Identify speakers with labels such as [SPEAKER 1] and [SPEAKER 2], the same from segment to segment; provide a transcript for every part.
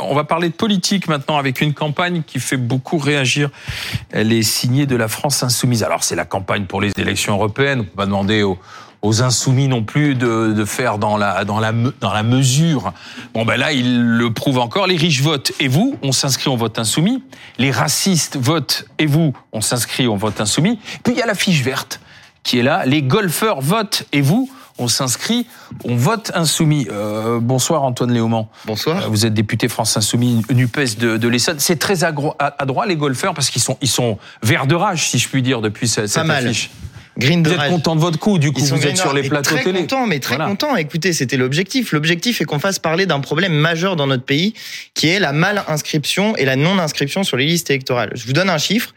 [SPEAKER 1] On va parler de politique maintenant avec une campagne qui fait beaucoup réagir. Elle est signée de la France insoumise. Alors c'est la campagne pour les élections européennes. On peut pas demander aux, insoumis non plus de, faire dans la, dans, la, mesure. Bon ben là, il le prouve encore. Les riches votent et vous, on s'inscrit, on vote insoumis. Les racistes votent et vous, on s'inscrit, on vote insoumis. Puis il y a la fiche verte qui est là. Les golfeurs votent et vous, on s'inscrit, on vote insoumis. Euh, bonsoir Antoine Léaumont.
[SPEAKER 2] Bonsoir.
[SPEAKER 1] Euh, vous êtes député France Insoumis Nupes de, de l'Essonne. C'est très à, à, droit les golfeurs parce qu'ils sont ils sont verts de rage si je puis dire depuis cette, cette affiche.
[SPEAKER 2] Green
[SPEAKER 1] vous êtes content de votre coup, du coup, vous êtes sur les plateaux
[SPEAKER 2] très
[SPEAKER 1] télé.
[SPEAKER 2] Content, mais très voilà. content. Écoutez, c'était l'objectif. L'objectif est qu'on fasse parler d'un problème majeur dans notre pays, qui est la mal inscription et la non inscription sur les listes électorales. Je vous donne un chiffre.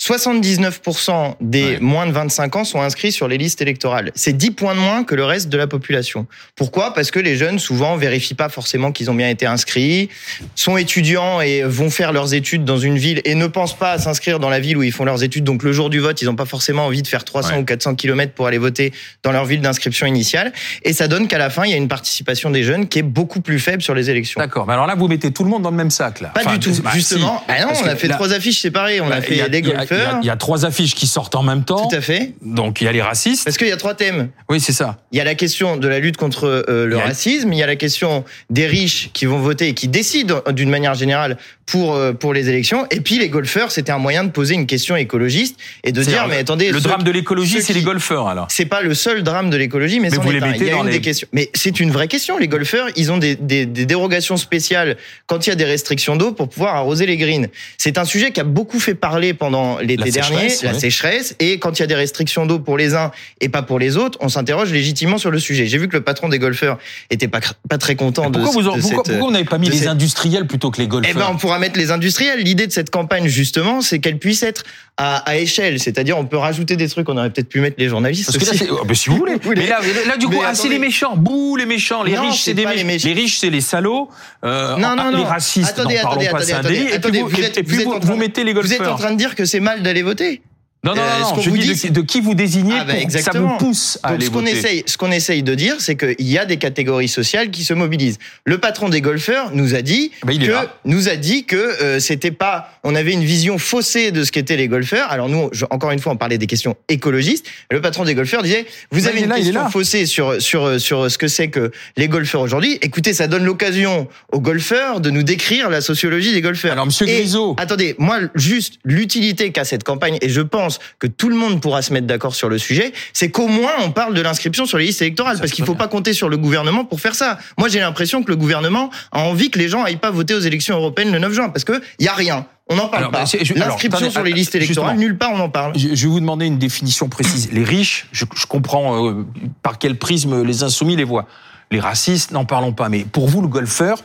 [SPEAKER 2] 79% des ouais. moins de 25 ans sont inscrits sur les listes électorales. C'est 10 points de moins que le reste de la population. Pourquoi? Parce que les jeunes, souvent, vérifient pas forcément qu'ils ont bien été inscrits, sont étudiants et vont faire leurs études dans une ville et ne pensent pas à s'inscrire dans la ville où ils font leurs études. Donc, le jour du vote, ils n'ont pas forcément envie de faire 300 ouais. ou 400 kilomètres pour aller voter dans leur ville d'inscription initiale. Et ça donne qu'à la fin, il y a une participation des jeunes qui est beaucoup plus faible sur les élections.
[SPEAKER 1] D'accord. Mais alors là, vous mettez tout le monde dans le même sac, là.
[SPEAKER 2] Pas enfin, du tout. Bah, justement. Si. Ah non, on a fait là, trois affiches séparées. On bah, a fait a, des
[SPEAKER 1] y, a, il y a trois affiches qui sortent en même temps.
[SPEAKER 2] Tout à fait.
[SPEAKER 1] Donc il y a les racistes.
[SPEAKER 2] Parce qu'il y a trois thèmes.
[SPEAKER 1] Oui, c'est ça.
[SPEAKER 2] Il y a la question de la lutte contre euh, le il a... racisme. Il y a la question des riches qui vont voter et qui décident d'une manière générale pour euh, pour les élections. Et puis les golfeurs, c'était un moyen de poser une question écologiste et de dire mais attendez.
[SPEAKER 1] Le drame de l'écologie, c'est les golfeurs alors.
[SPEAKER 2] C'est pas le seul drame de l'écologie, mais, mais
[SPEAKER 1] vous les mettez
[SPEAKER 2] il y a
[SPEAKER 1] dans
[SPEAKER 2] une
[SPEAKER 1] les...
[SPEAKER 2] des questions. Mais c'est une vraie question. Les golfeurs, ils ont des, des, des dérogations spéciales quand il y a des restrictions d'eau pour pouvoir arroser les greens. C'est un sujet qui a beaucoup fait parler pendant l'été dernier, la sécheresse. Et quand il y a des restrictions d'eau pour les uns et pas pour les autres, on s'interroge légitimement sur le sujet. J'ai vu que le patron des golfeurs était pas pas très content
[SPEAKER 1] pourquoi
[SPEAKER 2] de,
[SPEAKER 1] vous,
[SPEAKER 2] de
[SPEAKER 1] pourquoi,
[SPEAKER 2] cette,
[SPEAKER 1] pourquoi vous n'avez pas mis les
[SPEAKER 2] cette...
[SPEAKER 1] industriels plutôt que les golfeurs
[SPEAKER 2] Eh ben, on pourra mettre les industriels. L'idée de cette campagne, justement, c'est qu'elle puisse être à, à échelle. C'est-à-dire, on peut rajouter des trucs. On aurait peut-être pu mettre les journalistes.
[SPEAKER 1] Parce
[SPEAKER 2] aussi.
[SPEAKER 1] que là, oh, bah, si vous voulez. Mais là, là, du coup, ah, c'est les méchants. Bouh, les méchants. Les
[SPEAKER 2] non,
[SPEAKER 1] riches, c'est des mé...
[SPEAKER 2] les, méchants.
[SPEAKER 1] les riches, c'est les salauds. Euh,
[SPEAKER 2] non, non, non.
[SPEAKER 1] Les racistes,
[SPEAKER 2] attendez,
[SPEAKER 1] parlons
[SPEAKER 2] attendez,
[SPEAKER 1] puis, vous,
[SPEAKER 2] vous, êtes,
[SPEAKER 1] et puis vous, vous, mettez les golfeurs.
[SPEAKER 2] Vous êtes en train de dire que c'est mal d'aller voter.
[SPEAKER 1] Non, non,
[SPEAKER 2] Euh,
[SPEAKER 1] non, non je
[SPEAKER 2] vous
[SPEAKER 1] dis de, de, qui vous désignez
[SPEAKER 2] Ah, bah,
[SPEAKER 1] pour ça vous pousse à
[SPEAKER 2] Donc,
[SPEAKER 1] aller
[SPEAKER 2] ce qu'on essaye, ce qu'on essaye de dire, c'est qu'il y a des catégories sociales qui se mobilisent. Le patron des golfeurs nous a dit
[SPEAKER 1] Bah, il
[SPEAKER 2] que nous a dit que euh, c'était pas, on avait une vision faussée de ce qu'étaient les golfeurs. Alors nous, je- encore une fois, on parlait des questions écologistes. Le patron des golfeurs disait, vous
[SPEAKER 1] Bah,
[SPEAKER 2] avez une
[SPEAKER 1] là,
[SPEAKER 2] question faussée sur sur sur ce que c'est que les golfeurs aujourd'hui. Écoutez, ça donne l'occasion aux golfeurs de nous décrire la sociologie des golfeurs.
[SPEAKER 1] Alors, monsieur Grisot.
[SPEAKER 2] Attendez, moi, juste l'utilité qu'a cette campagne, et je pense que tout le monde pourra se mettre d'accord sur le sujet, c'est qu'au moins on parle de l'inscription sur les listes électorales, parce qu'il
[SPEAKER 1] pas
[SPEAKER 2] faut pas compter sur le gouvernement pour faire ça. Moi, j'ai l'impression que le gouvernement a envie que les gens aillent pas voter aux élections européennes le 9 juin, parce que y a rien. On n'en parle
[SPEAKER 1] Alors, bah,
[SPEAKER 2] pas. L'inscription sur les listes électorales, nulle part on en parle.
[SPEAKER 1] Je, je vais vous demander une définition précise. Les riches, je, je comprends euh, par quel prisme les insoumis les voient. Les racistes, n'en parlons pas. Mais pour vous, le golfeur,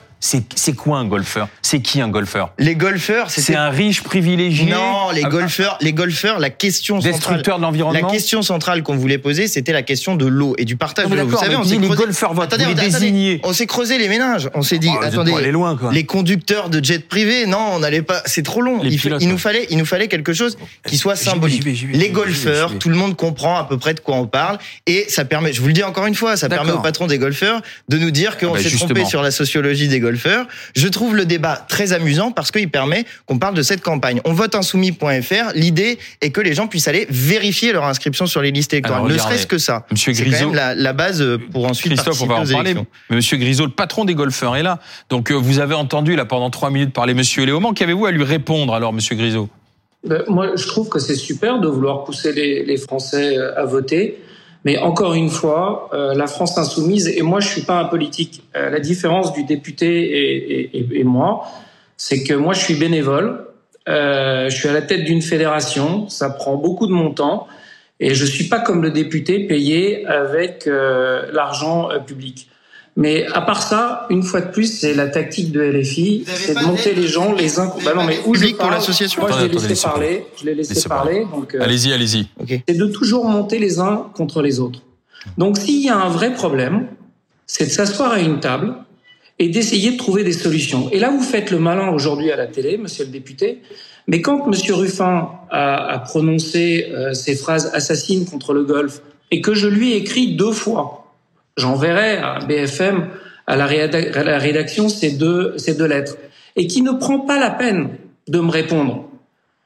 [SPEAKER 1] c'est quoi un golfeur? C'est qui un golfeur?
[SPEAKER 2] Les golfeurs,
[SPEAKER 1] C'est un riche privilégié?
[SPEAKER 2] Non, les
[SPEAKER 1] Ah,
[SPEAKER 2] golfeurs, les golfeurs, la question centrale,
[SPEAKER 1] destructeur de
[SPEAKER 2] la
[SPEAKER 1] l'environnement
[SPEAKER 2] question centrale qu'on voulait poser, c'était la question de l'eau et du partage
[SPEAKER 1] Non,
[SPEAKER 2] de l'eau. Vous savez, on s'est
[SPEAKER 1] les
[SPEAKER 2] creusé-
[SPEAKER 1] golfeurs votent,
[SPEAKER 2] Attendez, attendez, on s'est creusé les ménages. On s'est dit,
[SPEAKER 1] Oh,
[SPEAKER 2] attendez,
[SPEAKER 1] allé loin, quoi.
[SPEAKER 2] les conducteurs de jets privés, non, on n'allait pas. C'est trop long. Il, fa-
[SPEAKER 1] pilotes,
[SPEAKER 2] il nous fallait, il nous fallait quelque chose qui soit symbolique.
[SPEAKER 1] vais, vais,
[SPEAKER 2] les golfeurs, tout le monde comprend à peu près de quoi on parle, et ça permet. Je vous le dis encore une fois, ça permet au patron des golfeurs de nous dire qu'on
[SPEAKER 1] Ah bah,
[SPEAKER 2] s'est trompé sur la sociologie des golfeurs. Je trouve le débat très amusant parce qu'il permet qu'on parle de cette campagne. On vote insoumis.fr. L'idée est que les gens puissent aller vérifier leur inscription sur les listes électorales.
[SPEAKER 1] Alors,
[SPEAKER 2] ne serait-ce que ça.
[SPEAKER 1] Monsieur
[SPEAKER 2] C'est quand
[SPEAKER 1] Grisot.
[SPEAKER 2] même la, la base pour ensuite
[SPEAKER 1] Christophe, on va en
[SPEAKER 2] aux
[SPEAKER 1] parler. Mais Monsieur Grisot, le patron des golfeurs, est là. Donc, euh, vous avez entendu là pendant trois minutes parler Monsieur Léaumont. Qu'avez-vous à lui répondre alors, Monsieur Grisot
[SPEAKER 3] Ben, moi, je trouve que c'est super de vouloir pousser les, les Français euh, à voter. Mais encore une fois, euh, la France insoumise, et moi je suis pas un politique, euh, la différence du député et, moi, c'est que moi je suis bénévole, euh, je suis à la tête d'une fédération, ça prend beaucoup de mon temps, et je suis pas comme le député payé avec l'argent public. Mais à part ça, une fois de plus, c'est la tactique de LFI, c'est de monter les gens les uns. Bah non, mais où je
[SPEAKER 2] pour
[SPEAKER 3] parle,
[SPEAKER 2] l'association
[SPEAKER 3] Moi, je
[SPEAKER 1] attendez,
[SPEAKER 3] laissé
[SPEAKER 1] laissez
[SPEAKER 3] parler. Je l'ai laissé
[SPEAKER 1] Laissez
[SPEAKER 3] parler. Donc, euh,
[SPEAKER 1] Allez-y, allez-y.
[SPEAKER 3] C'est de toujours monter les uns contre les autres. Donc, s'il y a un vrai problème, c'est de s'asseoir à une table et d'essayer de trouver des solutions. Et là, vous faites le malin aujourd'hui à la télé, monsieur le député. Mais quand monsieur Ruffin a, a prononcé euh, ces phrases assassines contre le golf et que je lui ai écrit deux fois, j'enverrai à BFM à la, rédaction ces deux, ces deux lettres et qui ne prend pas la peine de me répondre.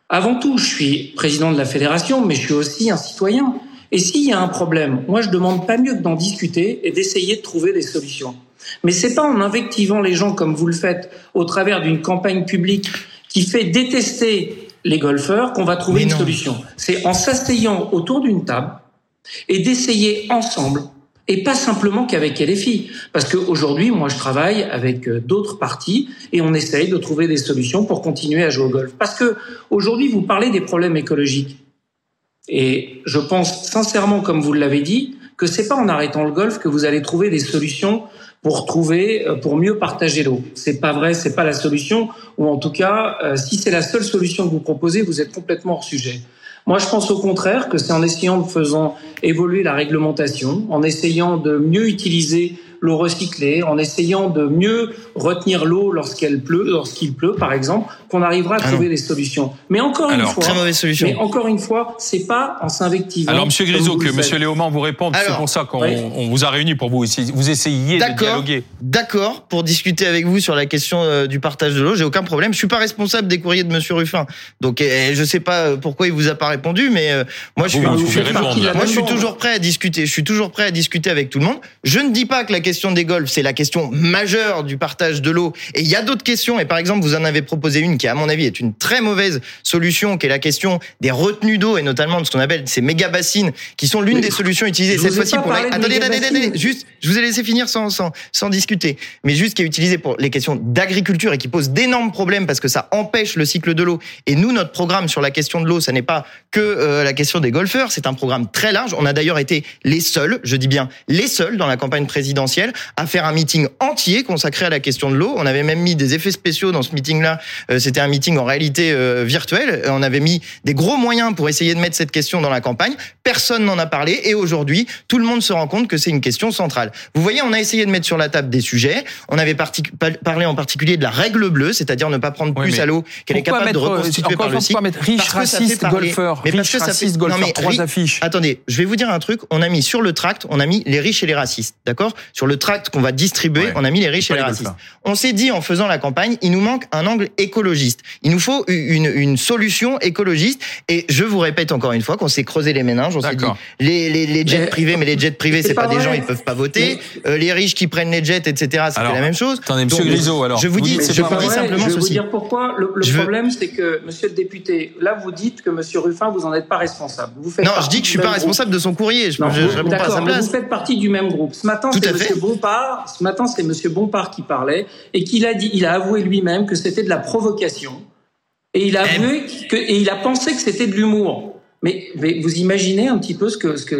[SPEAKER 3] Avant tout, je suis président de la fédération, mais je suis aussi un citoyen. Et s'il y a un problème, moi je demande pas mieux que d'en discuter et d'essayer de trouver des solutions. Mais c'est pas en invectivant les gens comme vous le faites au travers d'une campagne publique qui fait détester les golfeurs qu'on va trouver une solution. C'est en s'asseyant autour d'une table et d'essayer ensemble et pas simplement qu'avec LFI. Parce qu'aujourd'hui, moi, je travaille avec euh, d'autres partis et on essaye de trouver des solutions pour continuer à jouer au golf. Parce que aujourd'hui, vous parlez des problèmes écologiques. Et je pense sincèrement, comme vous l'avez dit, que c'est pas en arrêtant le golf que vous allez trouver des solutions pour trouver, euh, pour mieux partager l'eau. C'est pas vrai, c'est pas la solution, ou en tout cas, euh, si c'est la seule solution que vous proposez, vous êtes complètement hors sujet. Moi, je pense au contraire que c'est en essayant de faisant évoluer la réglementation, en essayant de mieux utiliser l'eau recyclée, en essayant de mieux retenir l'eau lorsqu'elle pleut, lorsqu'il pleut, par exemple, qu'on arrivera à ah trouver des solutions. Mais encore une fois,
[SPEAKER 2] très mauvaise solution.
[SPEAKER 3] Mais encore une fois, c'est pas en s'invectivant.
[SPEAKER 1] Alors, Monsieur Grisot, que Monsieur Léaumont vous réponde. C'est pour ça qu'on on vous a réuni pour vous Vous essayez de dialoguer.
[SPEAKER 2] D'accord, pour discuter avec vous sur la question euh, du partage de l'eau. J'ai aucun problème. Je suis pas responsable des courriers de Monsieur Ruffin, donc eh, je sais pas euh, pourquoi il vous a pas répondu, mais euh, moi je
[SPEAKER 1] ah,
[SPEAKER 2] suis,
[SPEAKER 1] moi
[SPEAKER 2] je suis toujours prêt à discuter. Je suis toujours prêt à discuter avec tout le monde. Je ne dis pas que la question des golfs c'est la question majeure du partage de l'eau. Et il y a d'autres questions. Et par exemple, vous en avez proposé une qui, à mon avis, est une très mauvaise solution, qui est la question des retenues d'eau et notamment de ce qu'on appelle ces méga bassines, qui sont l'une des solutions utilisées cette fois-ci pour. La... Attendez, attendez, attendez, juste, je vous ai laissé finir sans sans sans discuter, mais juste qui est utilisé pour les questions d'agriculture et qui pose d'énormes problèmes parce que ça empêche le cycle de l'eau. Et nous, notre programme sur la question de l'eau, ça n'est pas que euh, la question des golfeurs, c'est un programme très large. On a d'ailleurs été les seuls, je dis bien les seuls dans la campagne présidentielle à faire un meeting entier consacré à la question de l'eau. On avait même mis des effets spéciaux dans ce meeting-là. Euh, c'était un meeting en réalité euh, virtuelle. On avait mis des gros moyens pour essayer de mettre cette question dans la campagne. Personne n'en a parlé et aujourd'hui, tout le monde se rend compte que c'est une question centrale. Vous voyez, on a essayé de mettre sur la table des sujets. On avait parlé en particulier de la règle bleue, c'est-à-dire ne pas prendre plus à l'eau qu'elle est capable de reconstituer par le cycle.
[SPEAKER 1] Mettre riche, raciste, golfeur, mais parce que ça fait... golfeur, non, mais, trois affiches.
[SPEAKER 2] Attendez, je vais vous dire un truc. On a mis sur le tract, on a mis les riches et les racistes, d'accord? Sur le tract qu'on va distribuer, on a mis les riches et les racistes. On s'est dit en faisant la campagne, il nous manque un angle écologiste. Il nous faut une, une solution écologiste. Et je vous répète encore une fois qu'on s'est creusé les méninges. On s'est dit les, les, les jets privés, mais les jets privés, c'est pas, pas des gens, ils peuvent pas voter. Euh, les riches qui prennent les jets, etc. C'est la même chose.
[SPEAKER 1] Attendez, Monsieur Grisot, alors.
[SPEAKER 2] Je vous dis, je vous dis simplement
[SPEAKER 3] ceci. Je
[SPEAKER 2] vais vous
[SPEAKER 3] dire pourquoi. Le, problème, c'est que, Monsieur le député, là, vous dites que Monsieur Ruffin, vous en êtes pas responsable. Vous
[SPEAKER 2] faites non, je dis que je suis pas responsable de son courrier. Je, je, réponds pas à sa place.
[SPEAKER 3] Vous faites partie du même groupe. Ce matin, c'est Monsieur Bompard. Ce matin, c'est Monsieur Bompard qui parlait et qu'il a dit, il a avoué lui-même que c'était de la provocation et il a eh avoué que, et il a pensé que c'était de l'humour. Mais, vous imaginez un petit peu ce que, ce que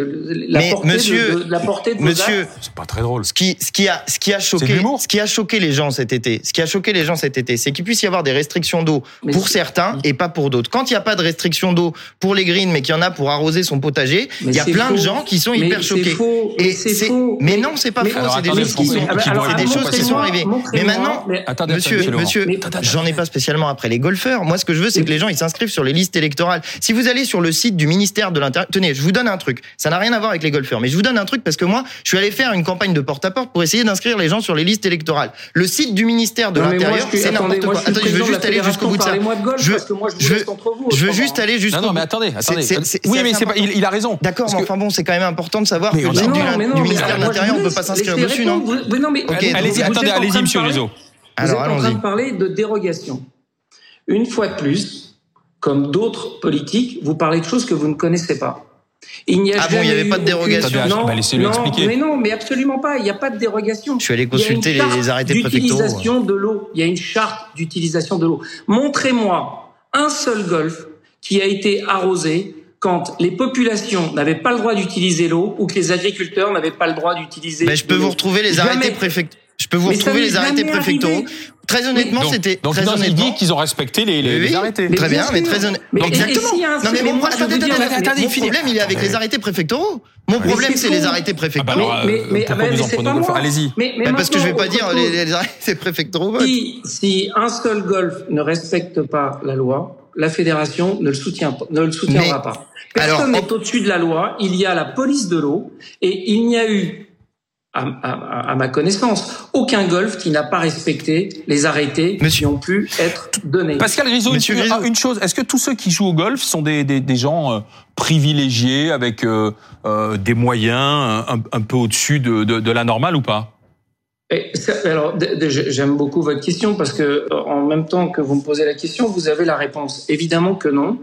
[SPEAKER 3] la, portée
[SPEAKER 2] monsieur,
[SPEAKER 3] de, la portée de
[SPEAKER 2] monsieur,
[SPEAKER 1] c'est pas très drôle.
[SPEAKER 2] Ce qui, ce qui a, ce qui a choqué, ce qui a choqué les gens cet été, ce qui a choqué les gens cet été, c'est qu'il puisse y avoir des restrictions d'eau pour certains et pas pour d'autres. Quand il n'y a pas de restrictions d'eau pour les greens, mais qu'il y en a pour arroser son potager, il y a plein de gens qui sont hyper choqués.
[SPEAKER 3] Faux, et c'est faux.
[SPEAKER 2] Mais non, c'est pas faux. C'est des choses qui sont, c'est des choses qui sont arrivées. Mais maintenant, monsieur, monsieur, j'en ai pas spécialement après les golfeurs. Moi, ce que je veux, c'est que les gens ils s'inscrivent sur les listes électorales. Si vous allez sur le site du ministère de l'Intérieur. Tenez, je vous donne un truc. Ça n'a rien à voir avec les golfeurs, mais je vous donne un truc parce que moi, je suis allé faire une campagne de porte-à-porte pour essayer d'inscrire les gens sur les listes électorales. Le site du ministère de l'Intérieur, c'est n'importe quoi. Attendez, je veux juste aller jusqu'au bout de ça.
[SPEAKER 3] Je veux,
[SPEAKER 2] je veux juste aller jusqu'au bout.
[SPEAKER 1] Non, mais attendez, attendez. Oui, mais c'est pas, il, a raison.
[SPEAKER 2] D'accord, mais enfin bon, c'est quand même important de savoir que le site du ministère de l'Intérieur, on peut pas s'inscrire dessus, non
[SPEAKER 1] Allez-y, attendez, allez-y, monsieur Rizzo.
[SPEAKER 3] Vous êtes en train de parler de dérogation. Une fois de plus, comme d'autres politiques, vous parlez de choses que vous ne connaissez pas.
[SPEAKER 2] Il n'y a ah bon, il n'y avait pas de dérogation.
[SPEAKER 3] Non, bah, non mais non, mais absolument pas. Il n'y a pas de dérogation.
[SPEAKER 2] Je suis allé consulter les, arrêtés préfectoraux.
[SPEAKER 3] D'utilisation de l'eau. Il y a une charte d'utilisation de l'eau. Montrez-moi un seul golfe qui a été arrosé quand les populations n'avaient pas le droit d'utiliser l'eau ou que les agriculteurs n'avaient pas le droit d'utiliser.
[SPEAKER 2] Mais je peux vous retrouver les arrêtés préfectoraux. Je peux vous retrouver les arrêtés préfectoraux. Très honnêtement, c'était
[SPEAKER 1] donc
[SPEAKER 2] très
[SPEAKER 1] honnêtement. dit qu'ils ont respecté les, les,
[SPEAKER 2] oui,
[SPEAKER 1] arrêtés.
[SPEAKER 2] Très bien, mais très honnêtement. Exactement. non mais mon, attendez, attendez, mon problème, il est avec les arrêtés préfectoraux. Mon problème, c'est les arrêtés préfectoraux.
[SPEAKER 1] Ah bah mais, mais, mais, mais pas moi. Allez-y.
[SPEAKER 2] Mais, mais parce que je vais pas dire les, arrêtés préfectoraux.
[SPEAKER 3] Si, si un seul golf ne respecte pas la loi, la fédération ne le soutient ne le soutiendra pas. Personne n'est au-dessus de la loi. Il y a la police de l'eau et il n'y a eu à, ma connaissance, aucun golf qui n'a pas respecté les arrêtés qui ont pu être donnés.
[SPEAKER 1] Pascal Grisot, une, chose, est-ce que tous ceux qui jouent au golf sont des, des, gens euh, privilégiés avec euh, euh, des moyens un, peu au-dessus de, de, de, la normale ou pas?
[SPEAKER 3] Et alors, j'aime beaucoup votre question parce que en même temps que vous me posez la question, vous avez la réponse. Évidemment que non.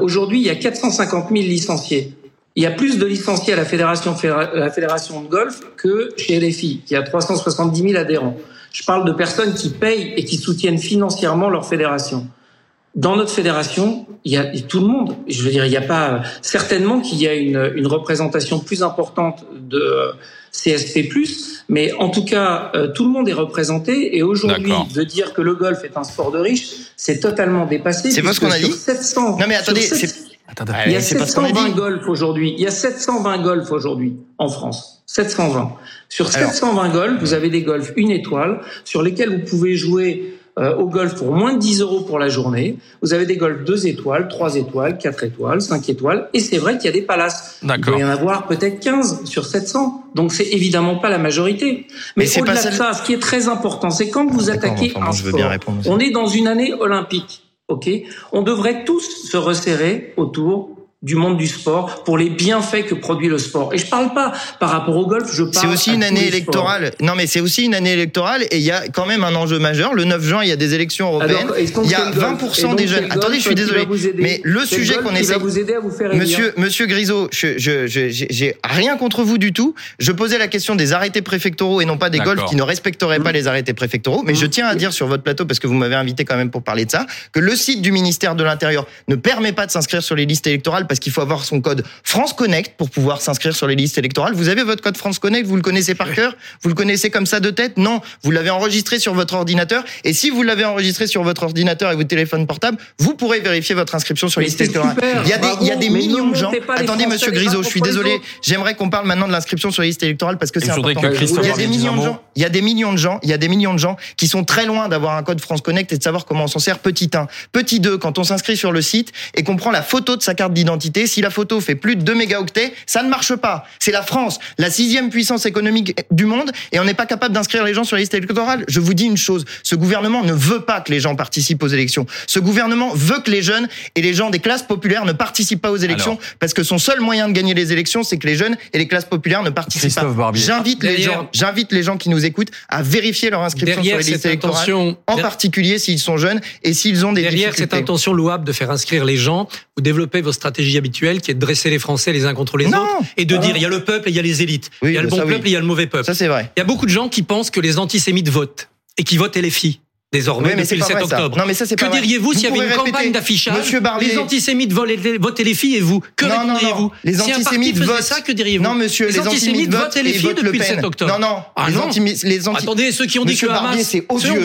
[SPEAKER 3] Aujourd'hui, il y a 450 000 licenciés. Il y a plus de licenciés à la fédération, la fédération de golf que chez LFI, qui a 370 000 adhérents. Je parle de personnes qui payent et qui soutiennent financièrement leur fédération. Dans notre fédération, il y a tout le monde. Je veux dire, il n'y a pas certainement qu'il y a une, une, représentation plus importante de CSP+, mais en tout cas, euh, tout le monde est représenté. Et aujourd'hui, de dire que le golf est un sport de riches, c'est totalement dépassé.
[SPEAKER 2] C'est pas ce qu'on a dit.
[SPEAKER 3] 700,
[SPEAKER 2] non mais attendez,
[SPEAKER 3] il y a 720 golf aujourd'hui. Il y a 720 golf aujourd'hui en France. 720. Sur 720 golf, vous avez des golfs une étoile sur lesquels vous pouvez jouer euh, au golf pour moins de 10 euros pour la journée. Vous avez des golfs 2 étoiles, 3 étoiles, 4 étoiles, 5 étoiles. Et c'est vrai qu'il y a des palaces. Il doit y en avoir peut-être 15 sur 700. Donc c'est évidemment pas la majorité. Mais, Mais au-delà de ça, ce qui est très important, c'est quand vous attaquez un sport, on est dans une année olympique. Ok, on devrait tous se resserrer autour du monde du sport pour les bienfaits que produit le sport. Et je parle pas par rapport au golf, je parle.
[SPEAKER 2] C'est aussi une année électorale. Non, mais c'est aussi une année électorale et il y a quand même un enjeu majeur. Le 9 juin, il y a des élections européennes. il y a 20% des jeunes. Attendez, je suis désolé. Mais le sujet qu'on essaie.
[SPEAKER 3] vous aider à vous faire
[SPEAKER 2] Monsieur, Monsieur Grisot, je, je, j'ai rien contre vous du tout. Je posais la question des arrêtés préfectoraux et non pas des golfs qui ne respecteraient pas mmh. les arrêtés préfectoraux. Mais je mmh. tiens à dire sur votre plateau, parce que vous m'avez invité quand même pour parler de ça, que le site du ministère de l'Intérieur ne permet pas de s'inscrire sur les listes électorales parce qu'il faut avoir son code France Connect pour pouvoir s'inscrire sur les listes électorales. Vous avez votre code France Connect, vous le connaissez par cœur Vous le connaissez comme ça de tête? Non, vous l'avez enregistré sur votre ordinateur. Et si vous l'avez enregistré sur votre ordinateur et votre téléphone portable, vous pourrez vérifier votre inscription sur les listes électorales. il y a des, il y a des millions de gens. Attendez, Monsieur Grisot, je suis désolé. J'aimerais qu'on parle maintenant de l'inscription sur les listes électorales parce que c'est important. il y a des millions de gens. Il y a des millions de gens. Il y a des millions de gens qui sont très loin d'avoir un code France Connect et de savoir comment on s'en sert. Petit 1. Petit 2, quand on s'inscrit sur le site et qu'on prend la photo de sa carte d'identité, si la photo fait plus de 2 mégaoctets, ça ne marche pas. C'est la France, la sixième puissance économique du monde, et on n'est pas capable d'inscrire les gens sur les listes électorales. Je vous dis une chose, ce gouvernement ne veut pas que les gens participent aux élections. Ce gouvernement veut que les jeunes et les gens des classes populaires ne participent pas aux élections, parce que son seul moyen de gagner les élections, c'est que les jeunes et les classes populaires ne participent pas. J'invite les gens, j'invite les gens qui nous écoutent à vérifier leur inscription sur les listes électorales, en particulier s'ils sont jeunes et s'ils ont des
[SPEAKER 4] derrière cette intention louable de faire inscrire les gens, vous développez vos stratégies habituelles, qui est de dresser les Français les uns contre les autres et de dire il y a le peuple et il y a les élites. il y a le bon peuple et il y a le mauvais peuple.
[SPEAKER 2] Ça c'est vrai.
[SPEAKER 4] Il y a beaucoup de gens qui pensent que les antisémites votent et qui votent LFI désormais depuis le 7 octobre.
[SPEAKER 2] Non, mais ça,
[SPEAKER 4] que diriez-vous s'il y avait une campagne d'affichage Les antisémites votent les filles et vous Que répondriez-vous
[SPEAKER 2] Les antisémites votent
[SPEAKER 4] ça, que diriez-vous
[SPEAKER 2] Non, monsieur, les, antisémites votent les filles depuis le 7 octobre. Non, non.
[SPEAKER 4] Ah non. Les Attendez, ceux qui ont dit que le Hamas,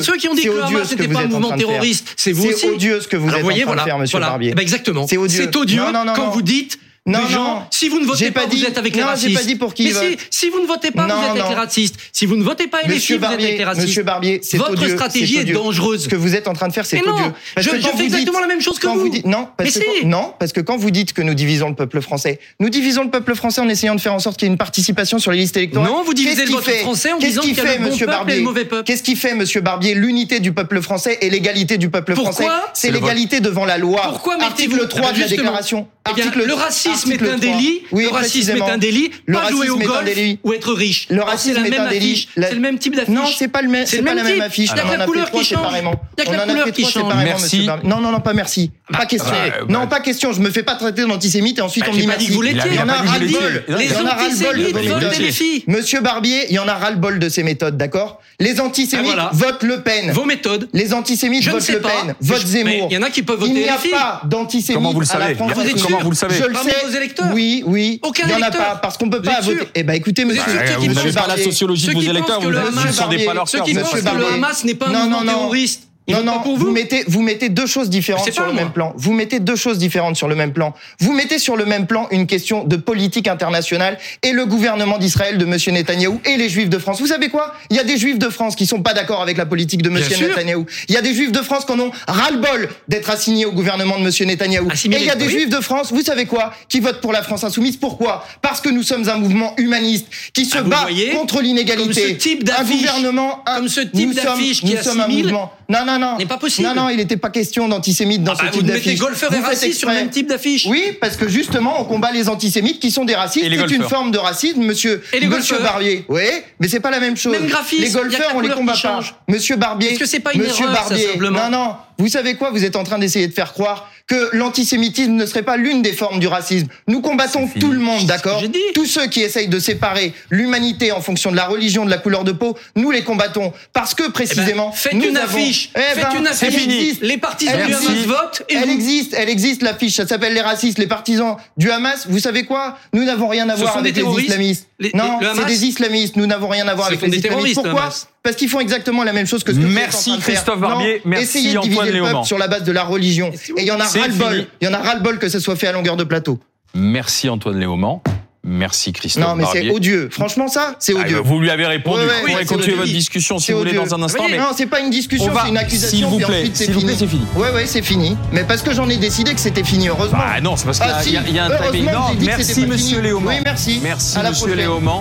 [SPEAKER 4] ceux qui ont dit que le Hamas n'était pas un mouvement terroriste, c'est vous aussi.
[SPEAKER 2] C'est odieux ce que vous êtes en train de faire, monsieur Barbier.
[SPEAKER 4] Exactement. C'est odieux quand vous dites non, non. Si vous ne votez pas, vous êtes avec les racistes.
[SPEAKER 2] pas dit pour qui
[SPEAKER 4] Mais si, si, vous ne votez pas, vous êtes avec les racistes. Si vous ne votez pas LFI, vous êtes avec les racistes.
[SPEAKER 2] Monsieur Barbier, c'est
[SPEAKER 4] Votre stratégie est, dangereuse.
[SPEAKER 2] Ce que vous êtes en train de faire, c'est odieux.
[SPEAKER 4] je, fais exactement la même chose que vous.
[SPEAKER 2] non, parce que, non, parce que quand vous dites que nous divisons le peuple français, nous divisons le peuple français en essayant de faire en sorte qu'il y ait une participation sur les listes électorales.
[SPEAKER 4] Non, vous divisez le peuple français en disant qu'il y a le bon peuple et le mauvais peuple.
[SPEAKER 2] Qu'est-ce qui fait, Monsieur Barbier, l'unité du peuple français et l'égalité du peuple français? C'est l'égalité devant la loi.
[SPEAKER 4] Pourquoi
[SPEAKER 2] Article 3 de la déclaration.
[SPEAKER 4] Le racisme est un délit oui, le racisme est un délit. Le pas jouer au golf ou être riche.
[SPEAKER 2] Le racisme est, un délit.
[SPEAKER 4] C'est le même type d'affiche.
[SPEAKER 2] Non, c'est pas le même. C'est pas la même affiche.
[SPEAKER 4] Il y a que la couleur qui change. Il y a que la couleur qui change.
[SPEAKER 1] Merci.
[SPEAKER 2] Non, non, non, pas merci. Pas question. Non, pas question. Je me fais pas traiter d'antisémite et ensuite on me dit merci.
[SPEAKER 4] Il y en a ras-le-bol.
[SPEAKER 2] Les
[SPEAKER 4] antisémites les filles.
[SPEAKER 2] Monsieur Barbier, il y en a ras-le-bol de ces méthodes, d'accord? Les antisémites votent Le Pen.
[SPEAKER 4] Vos méthodes.
[SPEAKER 2] Les antisémites votent Le Pen. Votent Zemmour.
[SPEAKER 4] Il y en a qui peuvent voter
[SPEAKER 2] les filles. Il n'y a pas d'antisémites
[SPEAKER 1] Comment vous le savez Comment vous le savez
[SPEAKER 2] Je le sais. Oui, oui.
[SPEAKER 4] Aucun pas
[SPEAKER 2] parce qu'on peut pas voter. Eh ben écoutez, monsieur,
[SPEAKER 1] vous n'avez pas la sociologie de vos électeurs, vous ne sondez pas leur
[SPEAKER 4] Ceux qui pensent que le Hamas n'est pas un mouvement terroriste.
[SPEAKER 2] Non, non, pour vous. vous mettez, vous mettez deux choses différentes sur le même plan. Vous mettez deux choses différentes sur le même plan. Vous mettez sur le même plan une question de politique internationale et le gouvernement d'Israël de Monsieur Netanyahou et les Juifs de France. Vous savez quoi? Il y a des Juifs de France qui sont pas d'accord avec la politique de Monsieur Netanyahou. Il y a des Juifs de France qui en ont ras-le-bol d'être assignés au gouvernement de Monsieur Netanyahou. et il y a des Juifs de France, vous savez quoi, qui votent pour la France insoumise. Pourquoi? Parce que nous sommes un mouvement humaniste qui se ah, bat contre l'inégalité.
[SPEAKER 4] Un gouvernement, un, comme ce type d'affiche qui sommes un mouvement.
[SPEAKER 2] Non, non, non.
[SPEAKER 4] N'est pas possible.
[SPEAKER 2] Non, non, il n'était pas question d'antisémites dans ah ce bah, type d'affiche. Vous mettez
[SPEAKER 4] golfeurs et racistes sur le même type d'affiche.
[SPEAKER 2] Oui, parce que justement, on combat les antisémites qui sont des racistes. C'est une forme de racisme, monsieur, et les monsieur Barbier. Oui, mais c'est pas la même chose.
[SPEAKER 4] Même graphisme,
[SPEAKER 2] les golfeurs, on les combat pas. Monsieur Barbier.
[SPEAKER 4] Est-ce que c'est pas une
[SPEAKER 2] monsieur
[SPEAKER 4] erreur,
[SPEAKER 2] Barbier.
[SPEAKER 4] Ça, simplement
[SPEAKER 2] non, non. Vous savez quoi Vous êtes en train d'essayer de faire croire que l'antisémitisme ne serait pas l'une des formes du racisme. Nous combattons tout le monde, d'accord Tous ceux qui essayent de séparer l'humanité en fonction de la religion, de la couleur de peau, nous les combattons parce que précisément.
[SPEAKER 4] Eh ben, faites une affiche. Eh faites ben, une affiche. Fini. Les partisans du Hamas votent. Et
[SPEAKER 2] elle existe. Elle existe l'affiche. Ça s'appelle les racistes, les partisans du Hamas. Vous savez quoi Nous n'avons rien à voir avec les islamistes. non, c'est des islamistes. Nous n'avons rien à voir avec les islamistes. Pourquoi parce qu'ils font exactement la même chose que ce que
[SPEAKER 1] Merci
[SPEAKER 2] en train
[SPEAKER 1] de Christophe Barbier. Merci
[SPEAKER 2] Essayez de diviser le peuple sur la base de la religion. Et il y en a ras-le-bol. Il y en a ras-le-bol que ça soit fait à longueur de plateau.
[SPEAKER 1] Merci Antoine Léaumont. Merci Christophe.
[SPEAKER 2] Non, mais c'est odieux. Franchement, ça, c'est ah, odieux.
[SPEAKER 1] vous lui avez répondu. vous pourrez continuer votre discussion si vous voulez dans un instant.
[SPEAKER 2] mais non, c'est pas une discussion, c'est une accusation.
[SPEAKER 1] S'il vous plaît, s'il vous plaît, c'est fini.
[SPEAKER 2] Ouais, ouais, c'est fini. Mais parce que j'en ai décidé que c'était fini, heureusement.
[SPEAKER 1] Ah non, c'est parce qu'il y, a un timing. Non, merci Monsieur Léaumont.
[SPEAKER 2] Oui, merci.
[SPEAKER 1] Merci Monsieur Léaumont.